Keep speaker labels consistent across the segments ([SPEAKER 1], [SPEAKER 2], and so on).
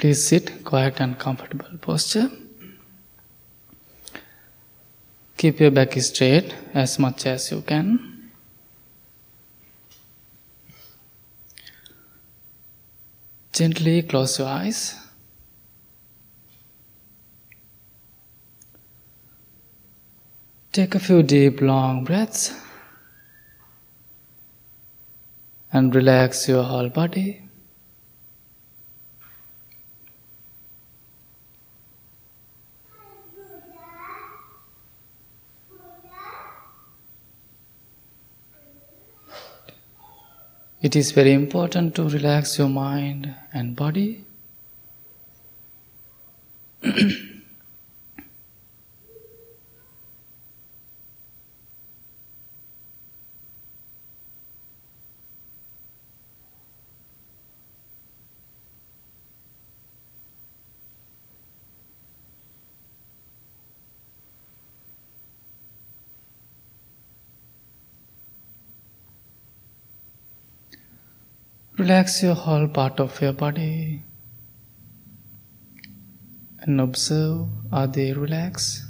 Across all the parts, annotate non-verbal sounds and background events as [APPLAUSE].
[SPEAKER 1] Please sit quiet and comfortable posture. Keep your back straight as much as you can. Gently close your eyes. Take a few deep, long breaths and relax your whole body. It is very important to relax your mind and body. [CLEARS THROAT] Relax your whole part of your body and observe are they relaxed?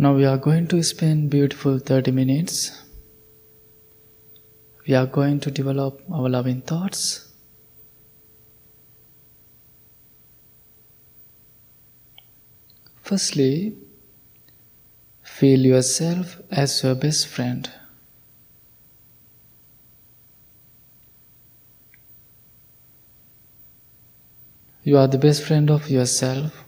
[SPEAKER 1] Now we are going to spend beautiful 30 minutes. We are going to develop our loving thoughts. Firstly, feel yourself as your best friend. You are the best friend of yourself.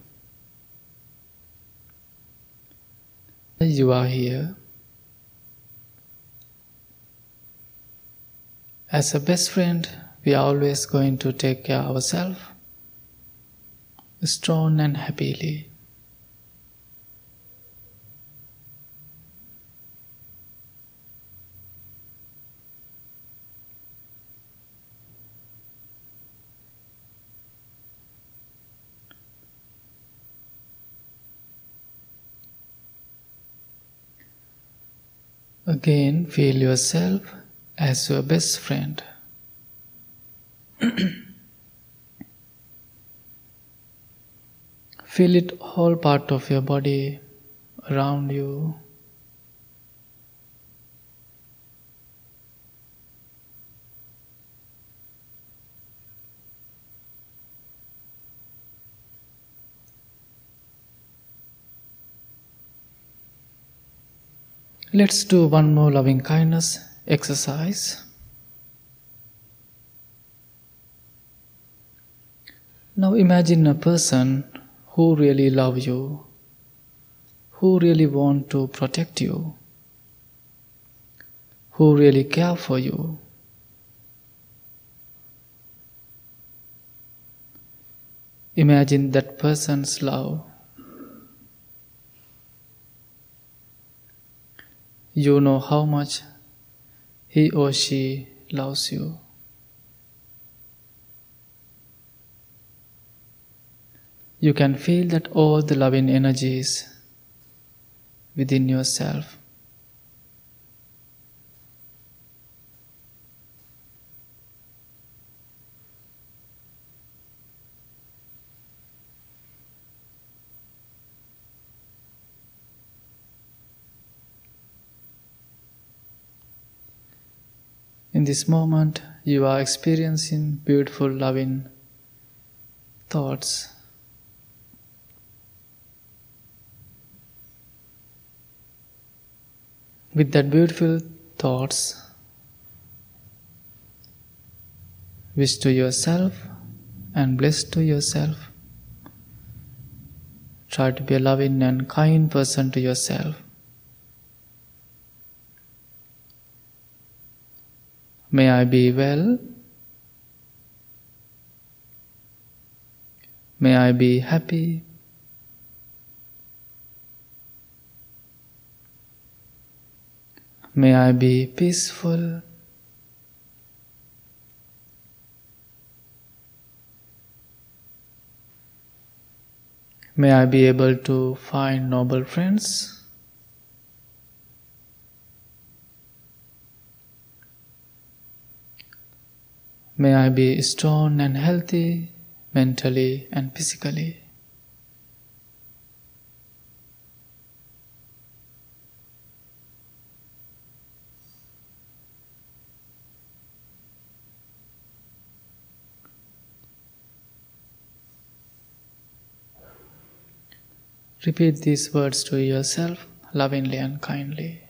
[SPEAKER 1] Are here as a best friend. We are always going to take care of ourselves strong and happily. Again, feel yourself as your best friend. [CLEARS THROAT] feel it all part of your body around you. Let's do one more loving kindness exercise. Now imagine a person who really loves you, who really want to protect you, who really care for you. Imagine that person's love you know how much he or she loves you. You can feel that all the loving energies within yourself. In this moment, you are experiencing beautiful, loving thoughts. With that beautiful thoughts, wish to yourself and bless to yourself. Try to be a loving and kind person to yourself. May I be well. May I be happy. May I be peaceful. May I be able to find noble friends. May I be strong and healthy mentally and physically. Repeat these words to yourself lovingly and kindly.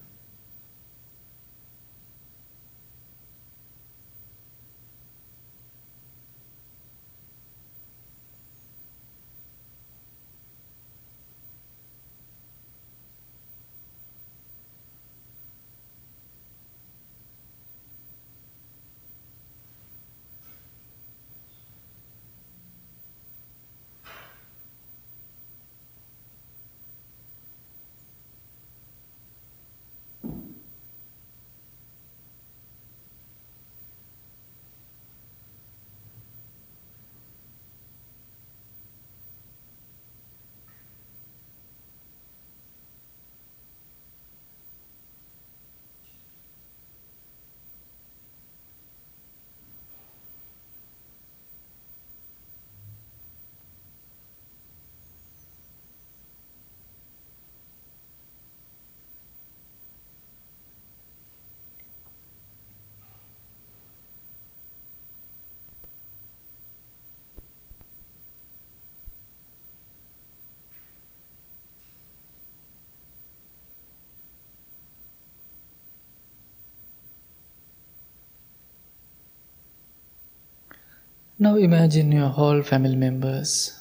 [SPEAKER 1] Now imagine your whole family members.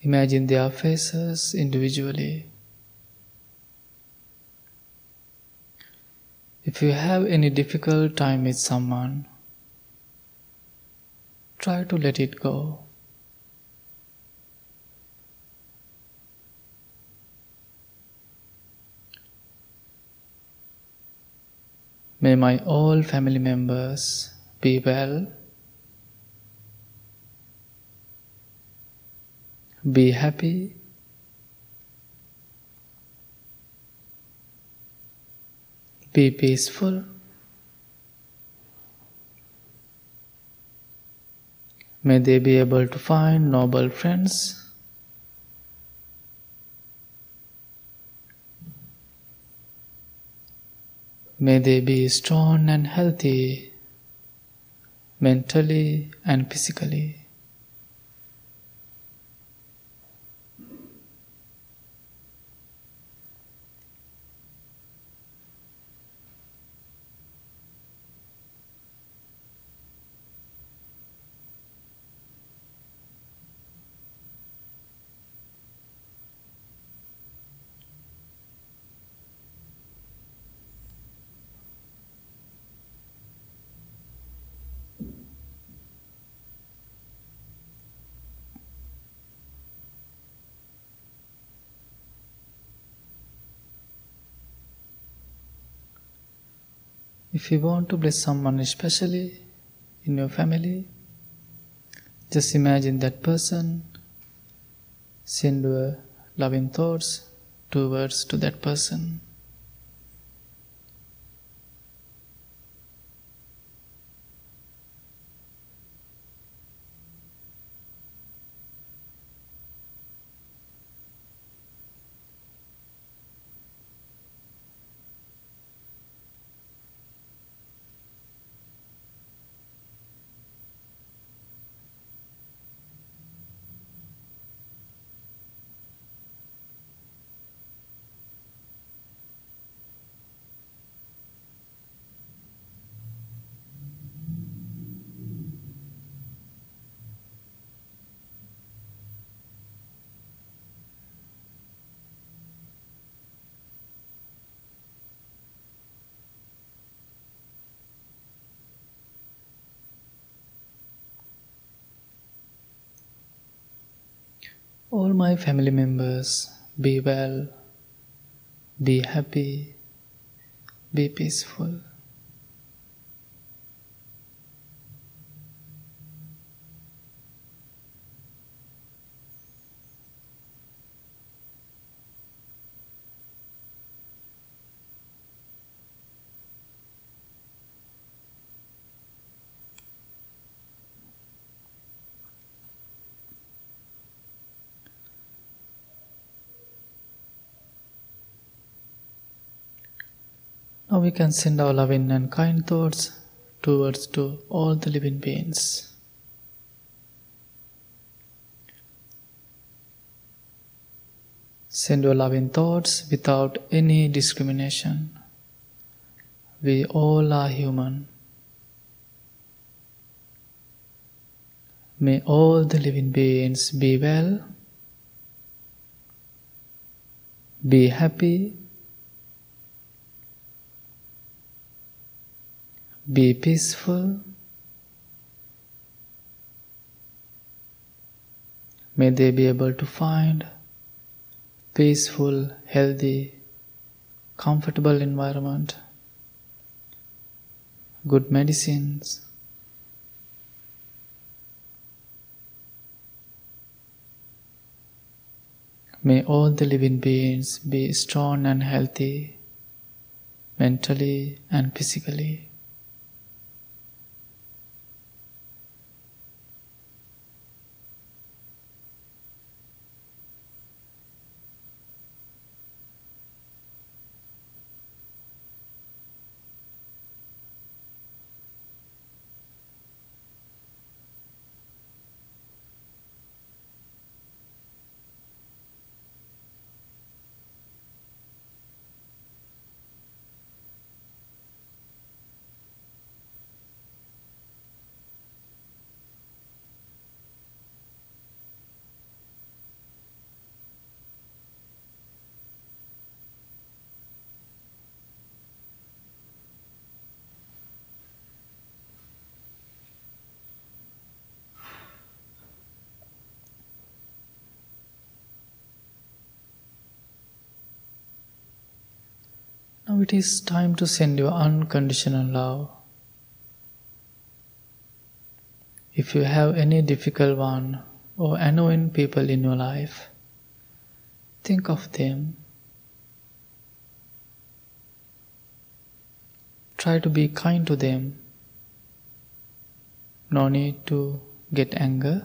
[SPEAKER 1] Imagine their faces individually. If you have any difficult time with someone, try to let it go. May my all family members be well Be happy. Be peaceful. May they be able to find noble friends. May they be strong and healthy mentally and physically. If you want to bless someone especially in your family, just imagine that person, send your loving thoughts two words to that person. All my family members, be well, be happy, be peaceful. Now we can send our loving and kind thoughts towards to all the living beings. Send your loving thoughts without any discrimination. We all are human. May all the living beings be well, be happy, Be peaceful. May they be able to find peaceful, healthy, comfortable environment, good medicines. May all the living beings be strong and healthy mentally and physically. It is time to send your unconditional love. If you have any difficult one or annoying people in your life, think of them. Try to be kind to them. No need to get anger.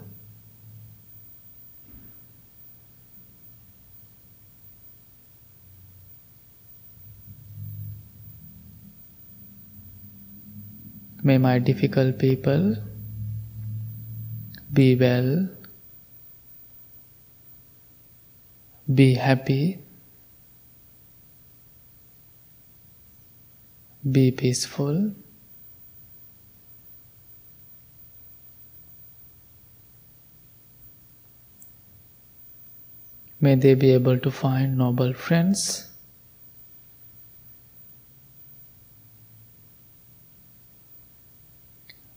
[SPEAKER 1] May my difficult people be well, be happy, be peaceful. May they be able to find noble friends.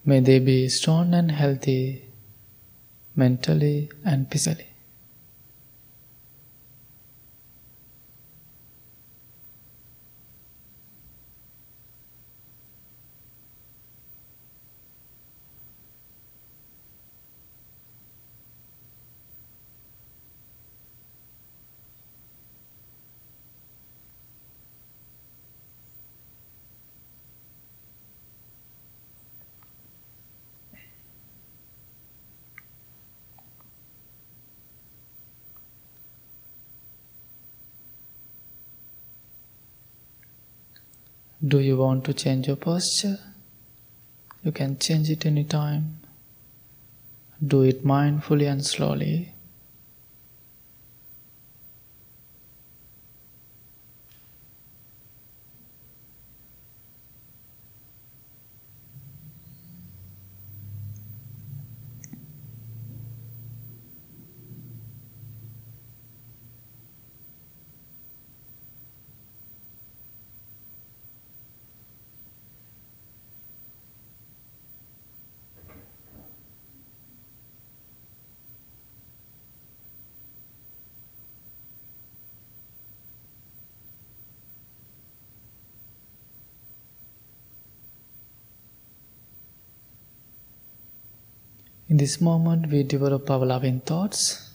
[SPEAKER 1] May they be strong and healthy mentally and physically. Do you want to change your posture? You can change it anytime. Do it mindfully and slowly. In this moment, we develop our loving thoughts.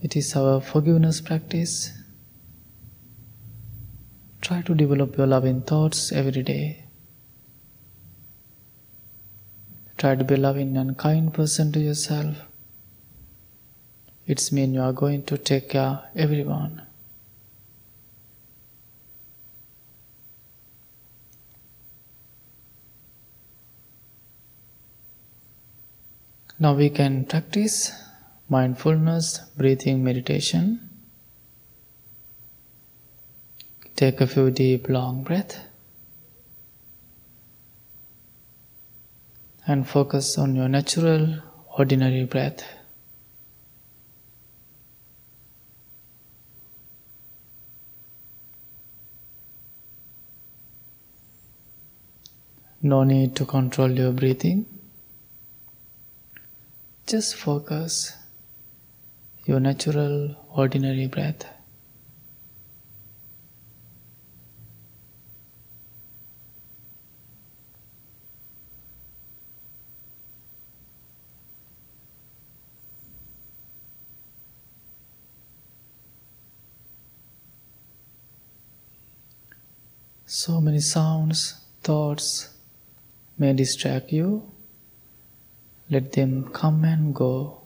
[SPEAKER 1] It is our forgiveness practice. Try to develop your loving thoughts every day. Try to be loving and kind person to yourself. It's mean you are going to take care everyone. Now we can practice mindfulness breathing meditation. Take a few deep long breaths and focus on your natural ordinary breath. No need to control your breathing. Just focus your natural, ordinary breath. So many sounds, thoughts may distract you. Let them come and go.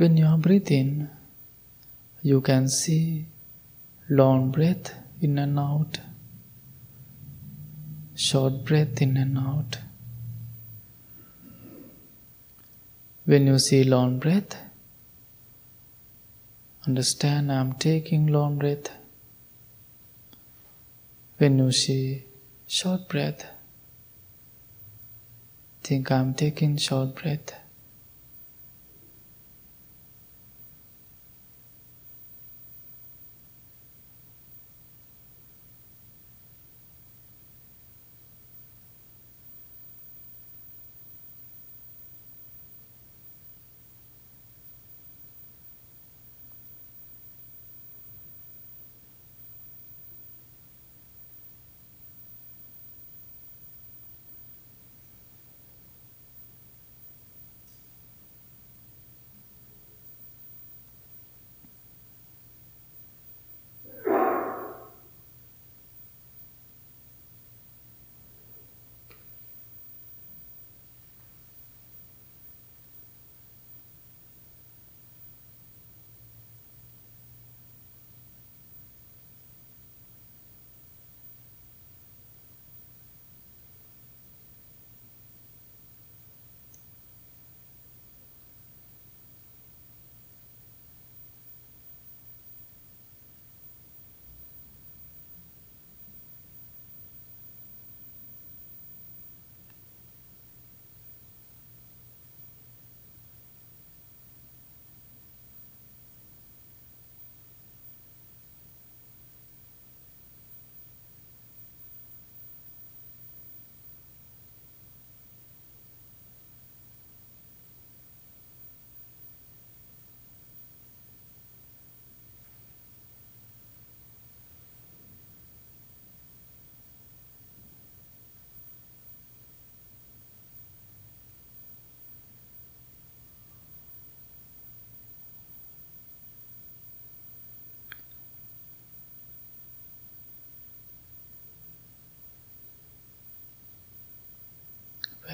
[SPEAKER 1] When you are breathing, you can see long breath in and out, short breath in and out. When you see long breath, understand I am taking long breath. When you see short breath, think I am taking short breath.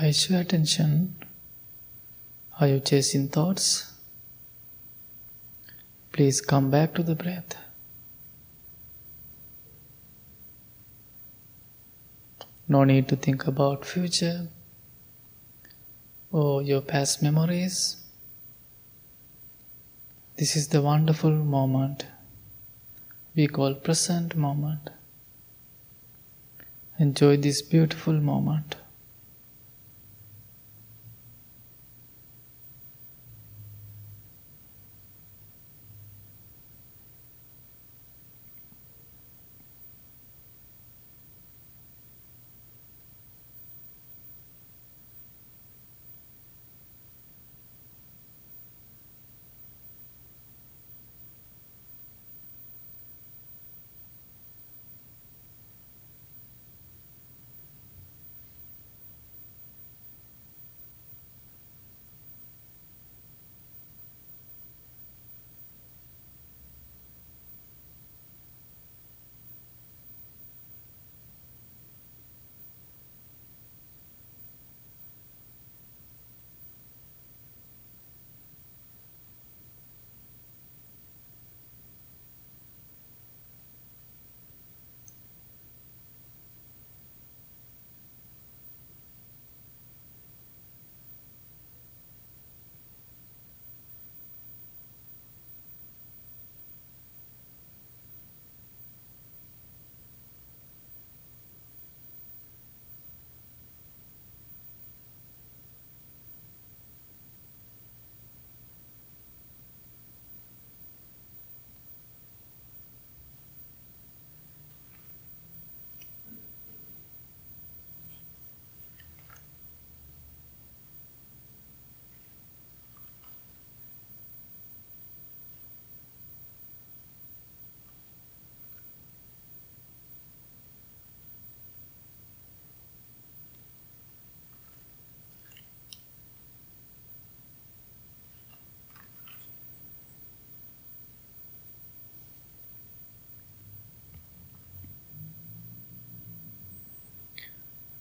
[SPEAKER 1] Is your attention? Are you chasing thoughts? Please come back to the breath. No need to think about future or your past memories. This is the wonderful moment we call present moment. Enjoy this beautiful moment.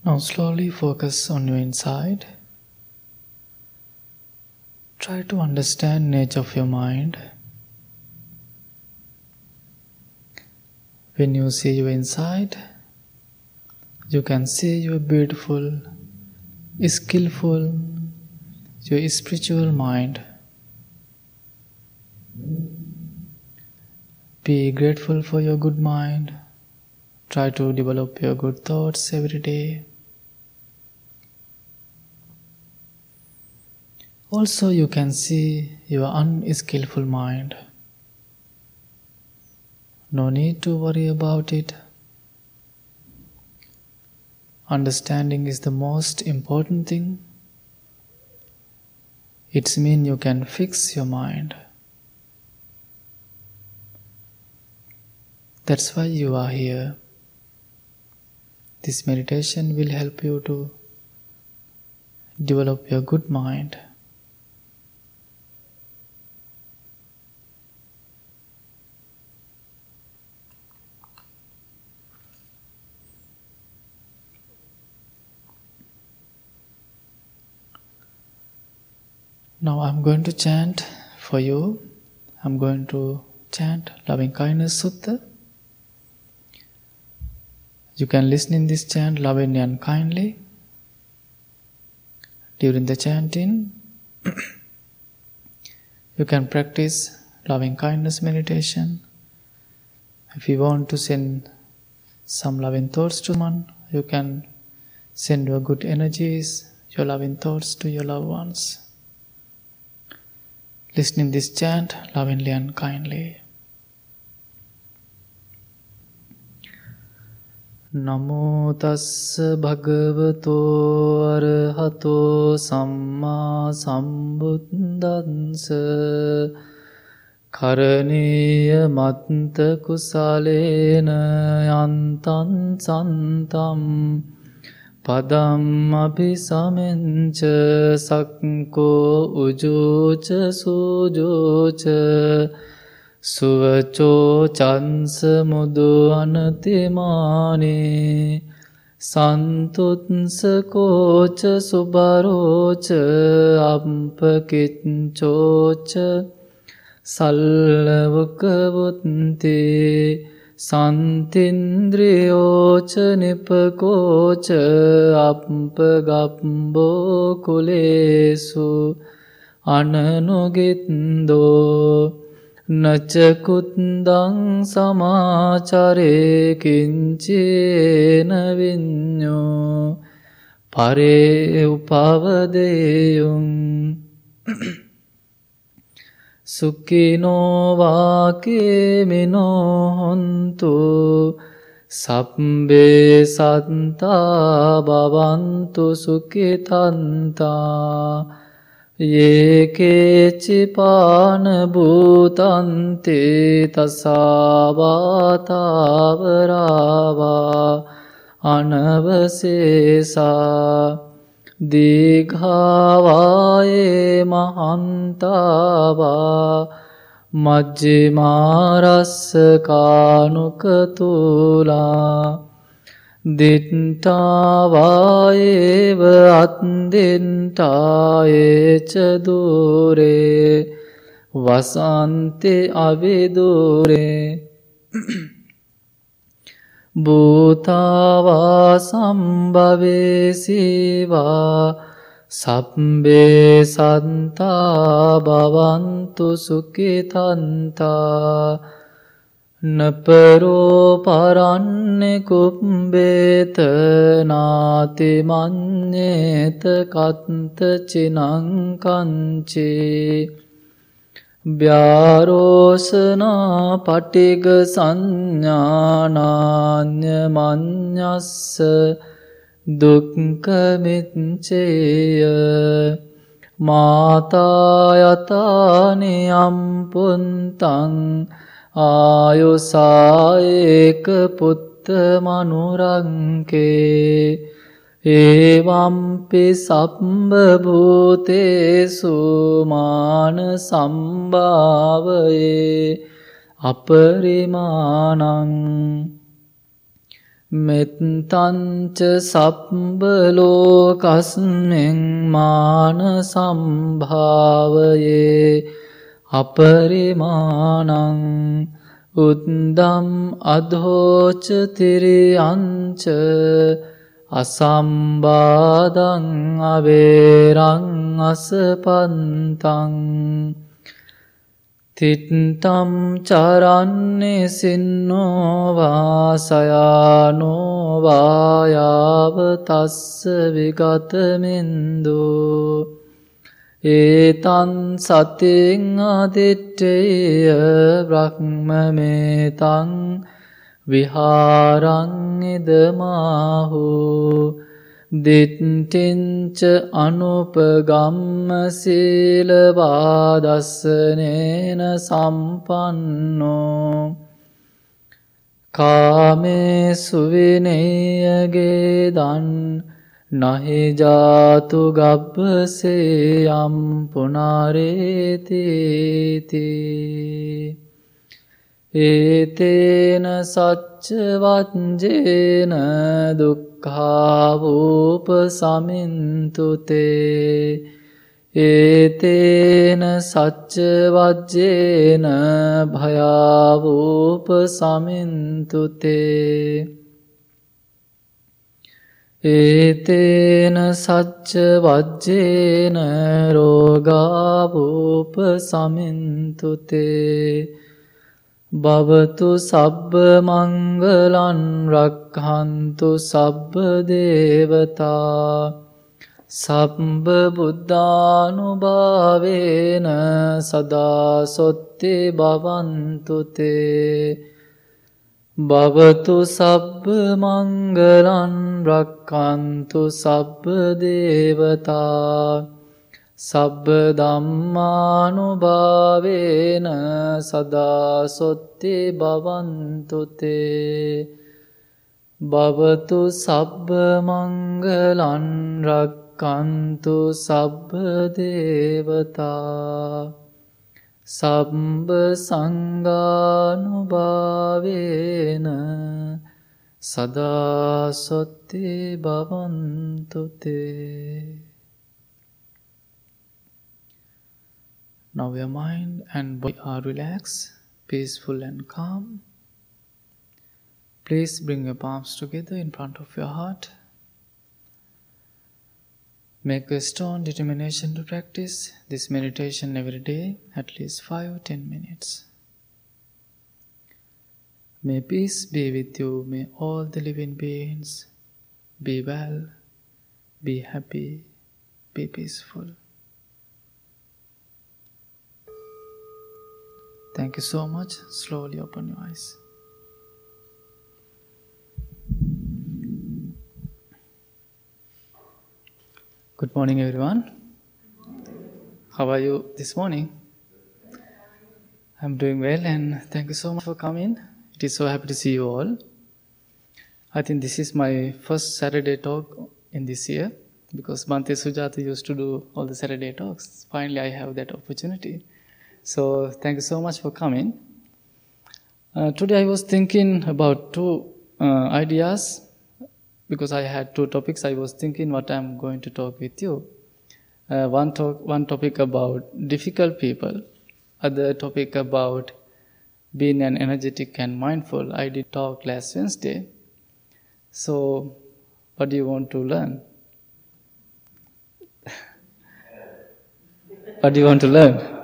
[SPEAKER 1] Now slowly focus on your inside. Try to understand nature of your mind. When you see your inside, you can see your beautiful, skillful, your spiritual mind. Be grateful for your good mind. Try to develop your good thoughts every day. Also, you can see your unskillful mind. No need to worry about it. Understanding is the most important thing. It's mean you can fix your mind. That's why you are here. This meditation will help you to develop your good mind. Now I'm going to chant for you. I'm going to chant Loving Kindness Sutta. You can listen in this chant lovingly and kindly. During the chanting, [COUGHS] you can practice loving kindness meditation. If you want to send some loving thoughts to someone, you can send your good energies, your loving thoughts to your loved ones. Listening this chant lovingly and kindly. නමෝ තස්ස භගවතෝ අරහතෝ සම්මා සම්බුද්දන්ස කරණීය මත්ත කුසලේන යන්තං සන්තම් පදම් අபிසමෙන්ච සක්කෝ උජෝච සූජෝච සුවචෝ චන්ස මුදු අනතිමානේ සන්තුත්සකෝච සුබරෝච අම්පකිච්චෝච සල්ලවකවුත්තේ සන්තින්ද්‍රියෝච නිපකෝච අප්පගප්බෝ කුලේසු අනනොගෙත්දෝ නචකුත්දං සමාචරයකින්චේන විඤ්ඥෝ පරේ උපවදයුම් සුකිනෝවාකේමිනෝ හොන්තු සප්බේ සත්තා බවන්තු සුකිතන්තා ඒකේච්චිපානභූතන්තේ තසාවාතාවරාවා අනවසේසා දීඝාවායේ මහන්තාවා මජ්ජිමාරස්සකානුකතුලා දිට්ටාවායේව අත්දෙන්ටායේච දූරේ වසන්තේ අවිදූරේ භූතාවා සම්භවේසිවා සබ්බේ සන්තා භවන්තු සුකිතන්තා නපරෝ පරන්නේ කුම්බේත නාති මඤ්ඤේත කත්ත චිනංකංචේ ව්‍යාරෝසනා පටිග සංඥානාඤ්ඤ මඤ්ඤස්ස දුක්ඛමිච්ඡේය මාතා යතානි අම්පුන්තං ආයුසායක පුත්ත මනුරංකේ ඒවම්පි සම්බභූතේසු මාන සම්භාවයේ අපරිමානං මෙත්තංච සබ්බලෝකස්මෙන් මාන සම්භාවයේ අපරිමානං උද්දම් අධෝචතිරියංච අසම්බාදං අවේරං අසපන්තං තිත්තම් චරන්නේ සින්නෝවාසයානෝවායාව තස්ස විගතමින්දු ඒතන් සතිෙන් අදිට්ටය බ්‍රහ්මමේතං විහාරංඉදමාහු දිට්ටිංච අනුපගම්ම සීලවාදස්සනේන සම්පන්නෝ කාමේ සුවිනේයගේ දන් නහිජාතු ගබ්බසේ යම් පුනාරේතිති ඒතේන සච්චවත්ජේන දුක් දුක්ඛාවූප සමින්තුතේ ඒතේන සච්චවජ්ජේන භයාවූප සමින්තුතේ ඒතේන සච්චවජ්ජේන රෝගාවූප සමින්තුතේ භවතු සබ්බ මංගලන් රක්හන්තු සබ්බ දේවතා සබ්බ බුද්ධානුභාවේන සදාසොත්තේ බවන්තුතේ භවතු සබ්බ මංගලන් රක්කන්තු සබ්බ දේවතා සබ්බ ධම්මානුභාවේන සදා සොත්ති භවන්තුතේ භවතු සබ්බ මංගලන් රක්칸තු සබ්බ දේවතා. සම්බ සංගානුභාවේන සදා සොත්ති භවන්තුතේ Now your mind and body are relaxed, peaceful, and calm. Please bring your palms together in front of your heart. Make a strong determination to practice this meditation every day, at least 5 or 10 minutes. May peace be with you, may all the living beings be well, be happy, be peaceful. Thank you so much. Slowly open your eyes. Good morning, everyone. How are you this morning? I'm doing well, and thank you so much for coming. It is so happy to see you all. I think this is my first Saturday talk in this year because Bhante Sujata used to do all the Saturday talks. Finally, I have that opportunity. So, thank you so much for coming. Uh, today I was thinking about two uh, ideas because I had two topics. I was thinking what I'm going to talk with you. Uh, one talk, one topic about difficult people, other topic about being an energetic and mindful. I did talk last Wednesday. So, what do you want to learn? [LAUGHS] what do you want to learn?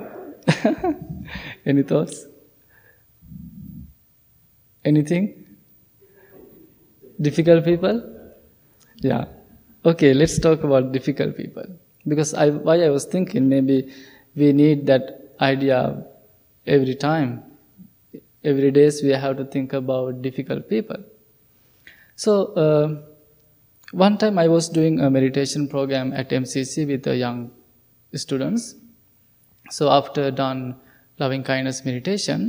[SPEAKER 1] [LAUGHS] Any thoughts? Anything? Difficult people? Yeah. Okay, let's talk about difficult people. Because I, why I was thinking maybe we need that idea every time. Every days we have to think about difficult people. So, uh, one time I was doing a meditation program at MCC with the young students so after done loving kindness meditation,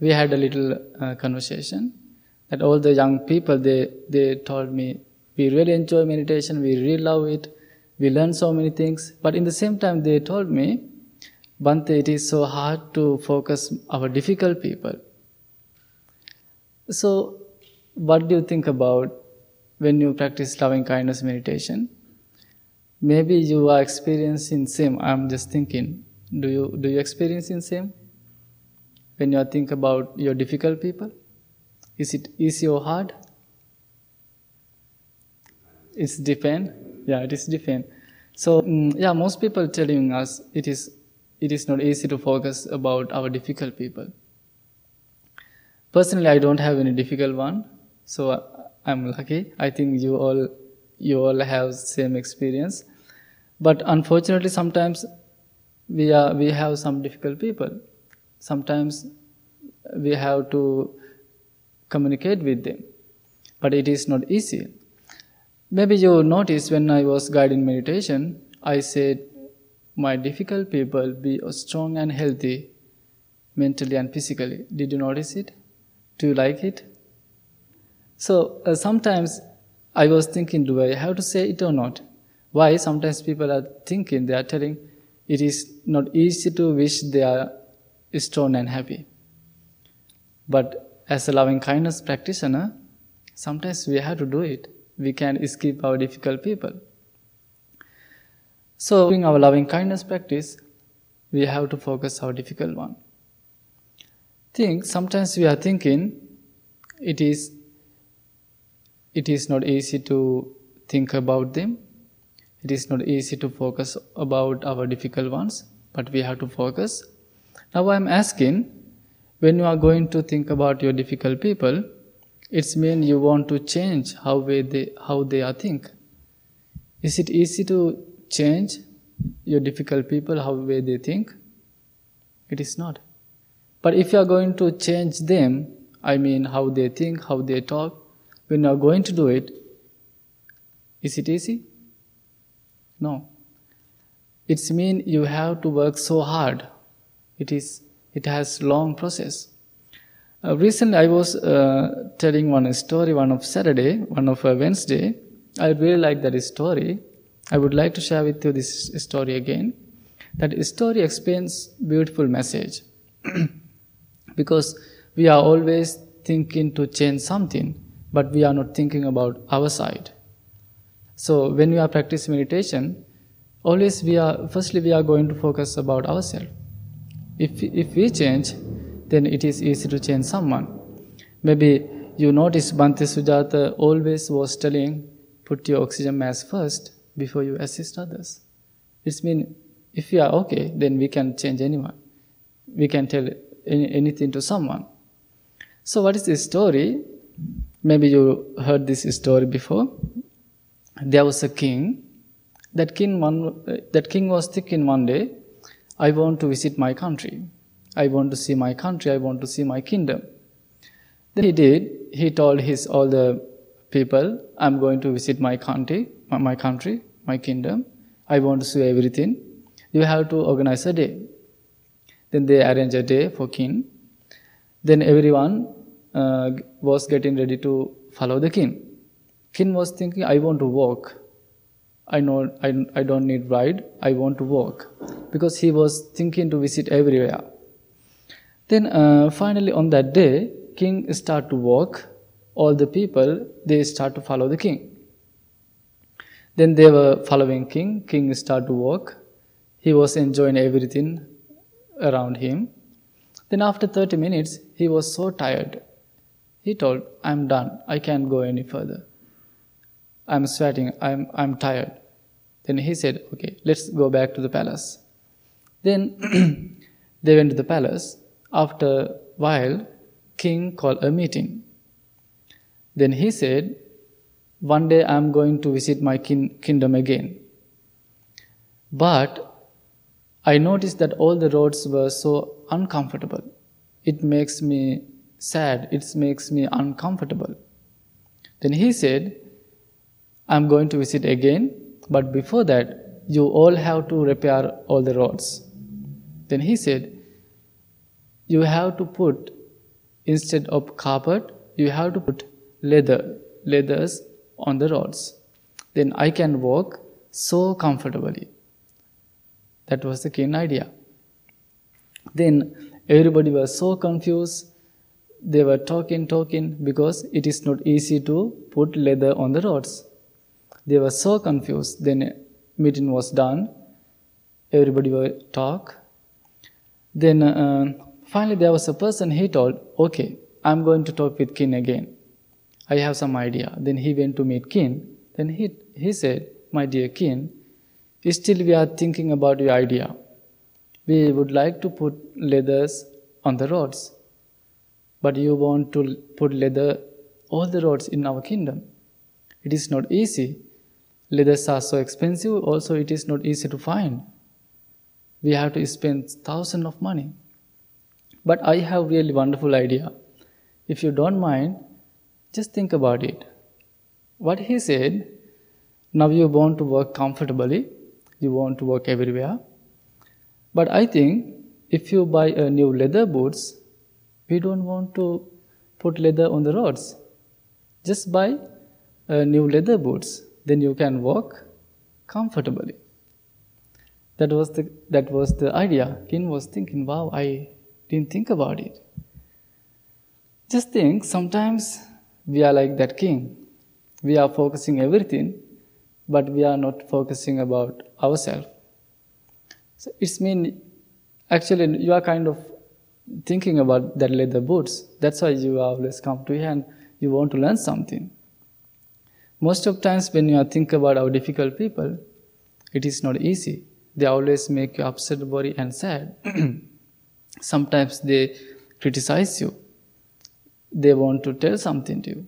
[SPEAKER 1] we had a little uh, conversation that all the young people they they told me we really enjoy meditation, we really love it, we learn so many things. But in the same time, they told me, Bhante, it is so hard to focus our difficult people. So what do you think about when you practice loving kindness meditation? Maybe you are experiencing same. I'm just thinking. Do you do you experience in same? When you think about your difficult people, is it easy or hard? It's depend. Yeah, it is depend. So mm, yeah, most people telling us it is it is not easy to focus about our difficult people. Personally, I don't have any difficult one, so I'm lucky. I think you all you all have same experience, but unfortunately, sometimes we are we have some difficult people. Sometimes we have to communicate with them, but it is not easy. Maybe you noticed when I was guiding meditation, I said, My difficult people be strong and healthy mentally and physically. Did you notice it? Do you like it? So uh, sometimes I was thinking, do I have to say it or not? Why? Sometimes people are thinking, they are telling, it is not easy to wish they are strong and happy. But as a loving kindness practitioner, sometimes we have to do it. We can escape our difficult people. So, in our loving kindness practice, we have to focus our difficult one. Think sometimes we are thinking it is it is not easy to think about them. It is not easy to focus about our difficult ones, but we have to focus. Now I'm asking, when you are going to think about your difficult people, it's mean you want to change how way they how they are think. Is it easy to change your difficult people how way they think? It is not. But if you are going to change them, I mean how they think, how they talk, when you are going to do it, is it easy? No. It's mean you have to work so hard. It is it has long process. Uh, recently, I was uh, telling one story, one of Saturday, one of uh, Wednesday. I really like that story. I would like to share with you this story again. That story explains beautiful message, [CLEARS THROAT] because we are always thinking to change something, but we are not thinking about our side. So when we are practicing meditation, always we are firstly we are going to focus about ourselves. If if we change, then it is easy to change someone. Maybe you notice Bhante Sujata always was telling, put your oxygen mask first before you assist others. It means if we are okay, then we can change anyone. We can tell any, anything to someone. So what is this story? Maybe you heard this story before. There was a king. That king, one, that king was thinking one day, I want to visit my country. I want to see my country. I want to see my kingdom. Then he did. He told his all the people, I'm going to visit my country, my country, my kingdom. I want to see everything. You have to organize a day. Then they arrange a day for king. Then everyone uh, was getting ready to follow the king. King was thinking, I want to walk. I know I, I don't need ride. I want to walk because he was thinking to visit everywhere. Then uh, finally on that day, king start to walk. All the people they start to follow the king. Then they were following king. King start to walk. He was enjoying everything around him. Then after 30 minutes, he was so tired. He told, I'm done. I can't go any further. I'm sweating. I'm, I'm tired. Then he said, Okay, let's go back to the palace. Then [CLEARS THROAT] they went to the palace. After a while, king called a meeting. Then he said, One day I'm going to visit my kin- kingdom again. But I noticed that all the roads were so uncomfortable. It makes me sad, it makes me uncomfortable. Then he said, I'm going to visit again, but before that, you all have to repair all the roads. Then he said, You have to put, instead of carpet, you have to put leather, leathers on the roads. Then I can walk so comfortably. That was the keen idea. Then everybody was so confused they were talking, talking because it is not easy to put leather on the roads. They were so confused. Then meeting was done. Everybody will talk. Then uh, finally there was a person. He told, "Okay, I'm going to talk with Kin again. I have some idea." Then he went to meet Kin. Then he he said, "My dear Kin, still we are thinking about your idea. We would like to put leathers on the roads, but you want to put leather all the roads in our kingdom. It is not easy. Leathers are so expensive. Also, it is not easy to find we have to spend thousands of money. But I have really wonderful idea. If you don't mind, just think about it. What he said, now you want to work comfortably, you want to work everywhere. But I think if you buy a new leather boots, we don't want to put leather on the roads. Just buy a new leather boots, then you can walk comfortably. That was the, that was the idea. Kin was thinking, wow, I didn't think about it. Just think, sometimes we are like that king. We are focusing everything, but we are not focusing about ourselves. So it's mean actually you are kind of thinking about that leather boots. That's why you always come to here and you want to learn something. Most of times when you think about our difficult people, it is not easy they always make you upset, worry, and sad. [CLEARS THROAT] Sometimes they criticize you. They want to tell something to you.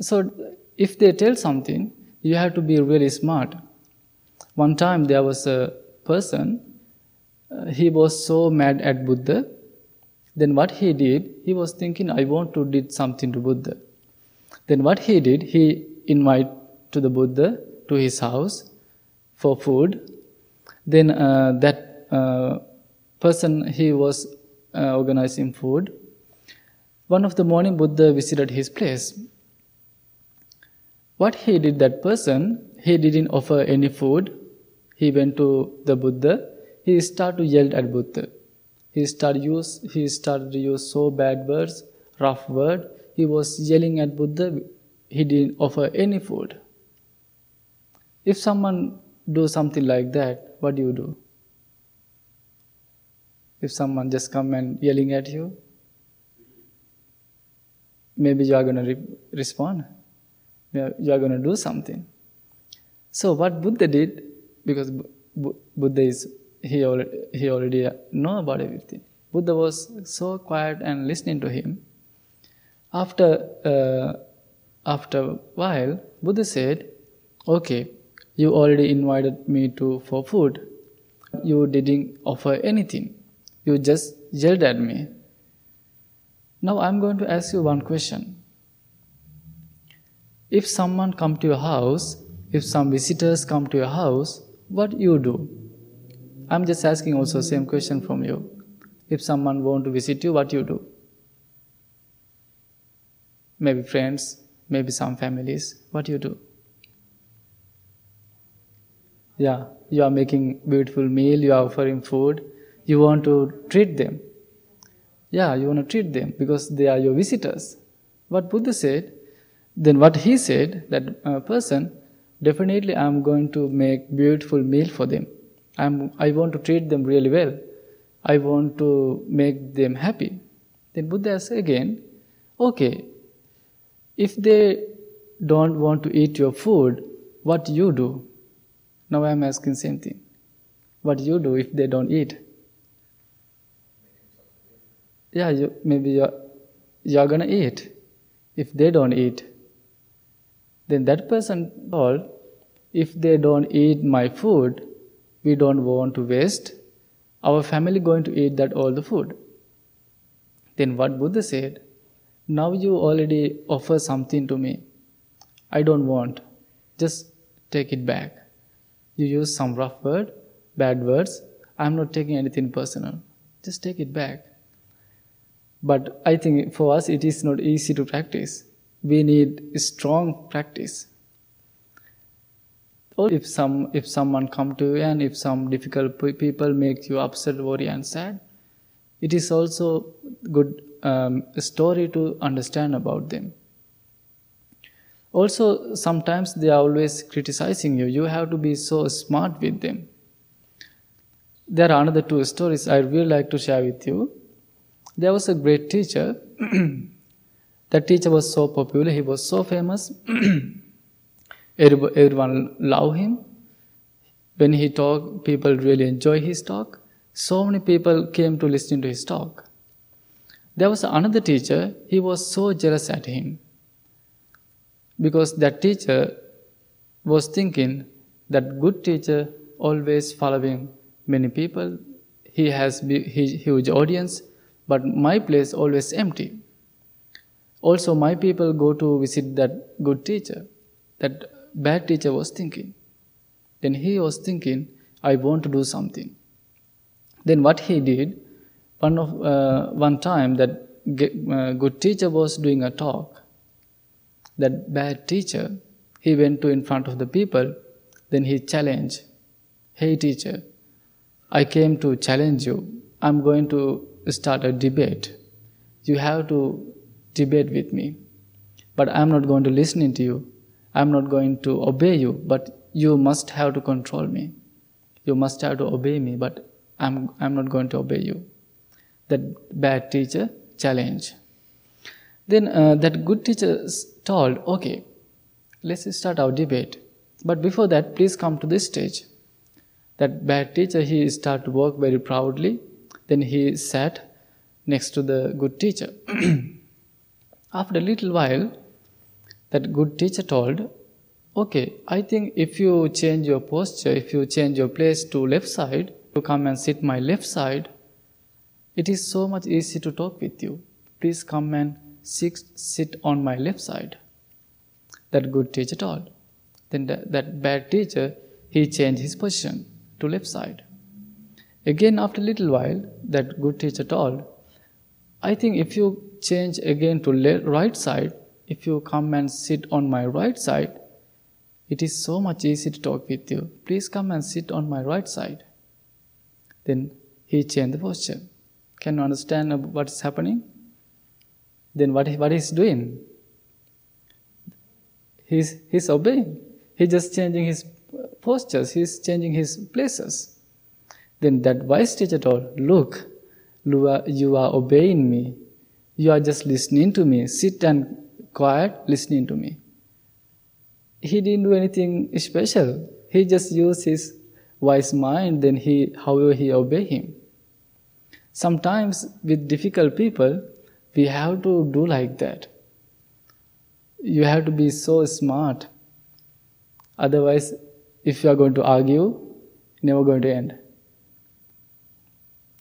[SPEAKER 1] So, if they tell something, you have to be really smart. One time there was a person, uh, he was so mad at Buddha. Then what he did, he was thinking, I want to do something to Buddha. Then what he did, he invited to the Buddha to his house for food then uh, that uh, person, he was uh, organizing food. One of the morning, Buddha visited his place. What he did, that person, he didn't offer any food. He went to the Buddha. He started to yell at Buddha. He started use he started to use so bad words, rough word. He was yelling at Buddha. He didn't offer any food. If someone do something like that, what do you do? If someone just come and yelling at you, maybe you are going to re- respond. You are going to do something. So what Buddha did, because B- Buddha is he already, he already know about everything. Buddha was so quiet and listening to him. After uh, after a while, Buddha said, "Okay, you already invited me to for food. You didn't offer anything. You just yelled at me. Now I'm going to ask you one question. If someone come to your house, if some visitors come to your house, what you do? I'm just asking also same question from you. If someone want to visit you, what you do? Maybe friends, maybe some families, what do you do? Yeah, you are making beautiful meal, you are offering food, you want to treat them. Yeah, you want to treat them because they are your visitors. What Buddha said, then what he said, that uh, person, definitely I am going to make beautiful meal for them. I'm, I want to treat them really well. I want to make them happy. Then Buddha said again, okay, if they don't want to eat your food, what you do? Now I am asking same thing. What you do if they don't eat? Yeah, you, maybe you're, you're gonna eat. If they don't eat, then that person told, if they don't eat my food, we don't want to waste. Our family going to eat that all the food. Then what Buddha said, now you already offer something to me. I don't want. Just take it back you use some rough word, bad words, I'm not taking anything personal. Just take it back. But I think for us it is not easy to practice. We need strong practice. Or if some if someone come to you and if some difficult people make you upset, worry and sad, it is also good um, story to understand about them. Also, sometimes they are always criticizing you. You have to be so smart with them. There are another two stories I really like to share with you. There was a great teacher. [CLEARS THROAT] that teacher was so popular, he was so famous. [CLEARS THROAT] Everyone loved him. When he talked, people really enjoy his talk. So many people came to listen to his talk. There was another teacher, he was so jealous at him. Because that teacher was thinking that good teacher always following many people, he has huge audience, but my place always empty. Also, my people go to visit that good teacher. That bad teacher was thinking. Then he was thinking, I want to do something. Then what he did, one of uh, one time that uh, good teacher was doing a talk. That bad teacher, he went to in front of the people. Then he challenged, "Hey teacher, I came to challenge you. I'm going to start a debate. You have to debate with me, but I'm not going to listen to you. I'm not going to obey you, but you must have to control me. You must have to obey me, but I'm, I'm not going to obey you. That bad teacher challenge. Then uh, that good teacher told, okay, let's start our debate. But before that, please come to this stage. That bad teacher, he started to work very proudly. Then he sat next to the good teacher. [CLEARS THROAT] After a little while, that good teacher told, Okay, I think if you change your posture, if you change your place to left side, to come and sit my left side, it is so much easy to talk with you. Please come and sit, on my left side. That good teacher told. Then that, that bad teacher, he changed his position to left side. Again, after a little while, that good teacher told, I think if you change again to left, right side, if you come and sit on my right side, it is so much easy to talk with you. Please come and sit on my right side. Then he changed the posture. Can understand what is happening? Then what, what he's doing? He's, he's obeying. He's just changing his postures. He's changing his places. Then that wise teacher told, Look, you are obeying me. You are just listening to me. Sit and quiet, listening to me he didn't do anything special. He just used his wise mind, then he, however, he obey him. Sometimes with difficult people, we have to do like that. You have to be so smart. Otherwise, if you are going to argue, never going to end.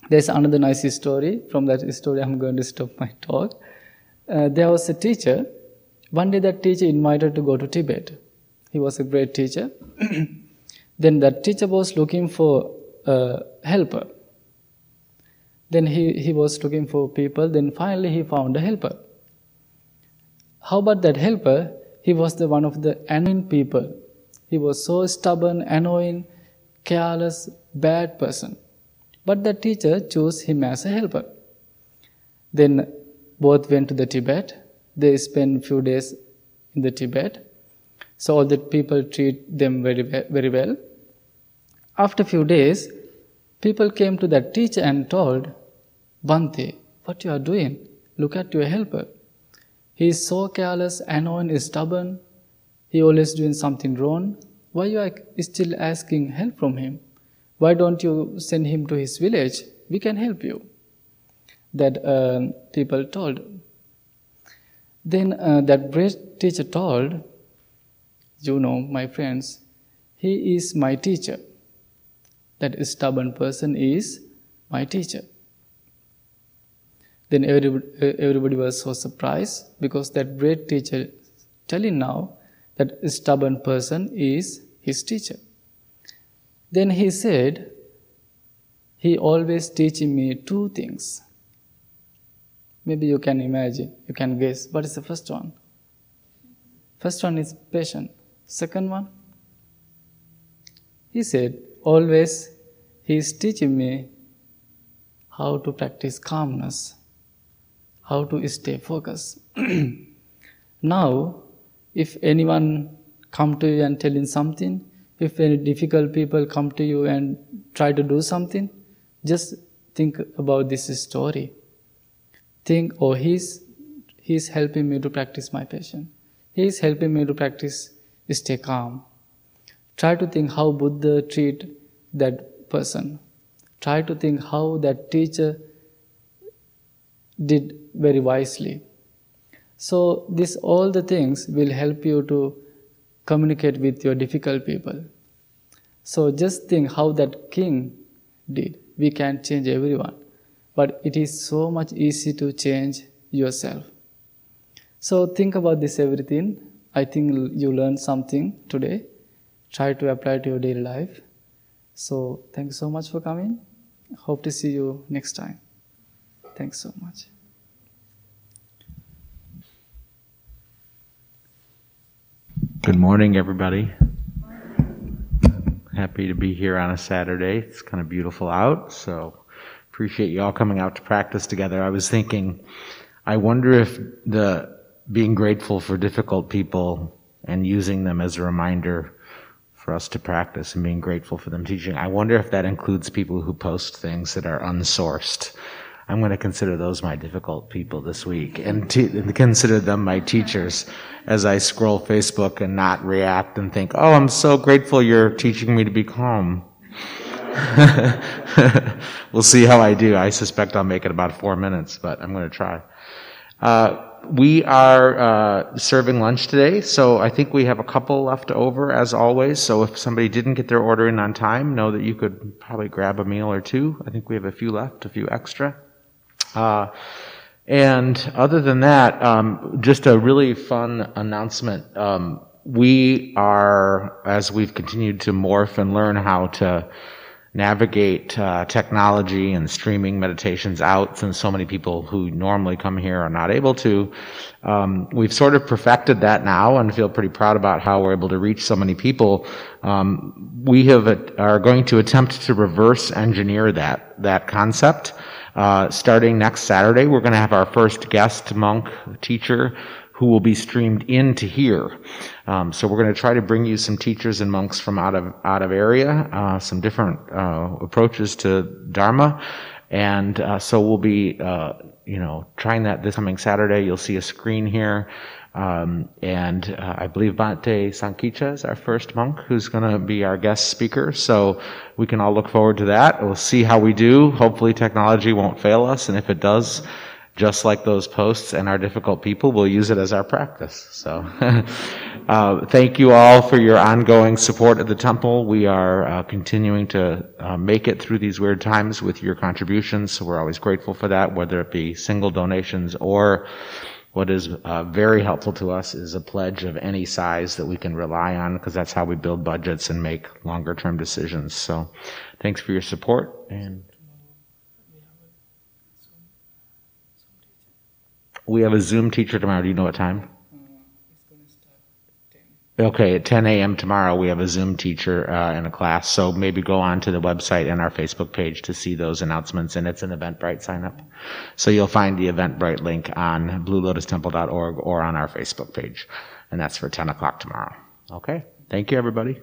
[SPEAKER 1] There's another nice story. From that story, I'm going to stop my talk. Uh, there was a teacher. One day, that teacher invited to go to Tibet. He was a great teacher. [CLEARS THROAT] then that teacher was looking for a helper. Then he, he was looking for people. Then finally he found a helper. How about that helper? He was the one of the annoying people. He was so stubborn, annoying, careless, bad person. But the teacher chose him as a helper. Then both went to the Tibet. They spent few days in the Tibet so all the people treat them very, very well. After a few days, people came to that teacher and told, Bhante, what you are doing? Look at your helper. He is so careless, annoying, stubborn. He always doing something wrong. Why you are still asking help from him? Why don't you send him to his village? We can help you. That uh, people told. Then uh, that great teacher told, you know, my friends, he is my teacher. That stubborn person is my teacher. Then everybody, everybody was so surprised because that great teacher telling now that stubborn person is his teacher. Then he said, he always teaching me two things. Maybe you can imagine, you can guess. What is the first one? First one is patience. Second one, he said, always he is teaching me how to practice calmness, how to stay focused. [CLEARS THROAT] now, if anyone come to you and telling something, if any difficult people come to you and try to do something, just think about this story. Think, oh, he's, he's helping me to practice my patience. He's helping me to practice stay calm. Try to think how Buddha treat that person. Try to think how that teacher did very wisely. So this all the things will help you to communicate with your difficult people. So just think how that king did. We can't change everyone, but it is so much easy to change yourself. So think about this everything. I think you learned something today. Try to apply to your daily life. So thank you so much for coming. Hope to see you next time. Thanks so much.
[SPEAKER 2] Good morning, everybody. Happy to be here on a Saturday. It's kind of beautiful out, so appreciate you all coming out to practice together. I was thinking, I wonder if the being grateful for difficult people and using them as a reminder for us to practice and being grateful for them teaching. I wonder if that includes people who post things that are unsourced. I'm going to consider those my difficult people this week and, and consider them my teachers as I scroll Facebook and not react and think, oh, I'm so grateful you're teaching me to be calm. [LAUGHS] we'll see how I do. I suspect I'll make it about four minutes, but I'm going to try. Uh, we are uh, serving lunch today, so I think we have a couple left over as always. So if somebody didn't get their order in on time, know that you could probably grab a meal or two. I think we have a few left, a few extra. Uh, and other than that, um, just a really fun announcement. Um, we are, as we've continued to morph and learn how to navigate uh, technology and streaming meditations out since so many people who normally come here are not able to. Um, we've sort of perfected that now and feel pretty proud about how we're able to reach so many people. Um, we have are going to attempt to reverse engineer that that concept. Uh, starting next Saturday, we're going to have our first guest monk teacher who will be streamed into here. Um, so we're going to try to bring you some teachers and monks from out of out of area, uh, some different uh, approaches to Dharma, and uh, so we'll be uh, you know trying that this coming Saturday. You'll see a screen here. Um, and uh, I believe Bhante Sankicha is our first monk who's going to be our guest speaker. So we can all look forward to that. We'll see how we do. Hopefully technology won't fail us. And if it does, just like those posts and our difficult people, we'll use it as our practice. So, [LAUGHS] uh, thank you all for your ongoing support of the temple. We are uh, continuing to uh, make it through these weird times with your contributions, so we're always grateful for that, whether it be single donations or what is uh, very helpful to us is a pledge of any size that we can rely on because that's how we build budgets and make longer term decisions. So, thanks for your support and We have a Zoom teacher tomorrow. Do you know what time? Okay, at 10 a.m. tomorrow, we have a Zoom teacher uh, in a class. So maybe go on to the website and our Facebook page to see those announcements. And it's an Eventbrite sign up. So you'll find the Eventbrite link on bluelotustemple.org or on our Facebook page. And that's for 10 o'clock tomorrow. Okay. Thank you, everybody.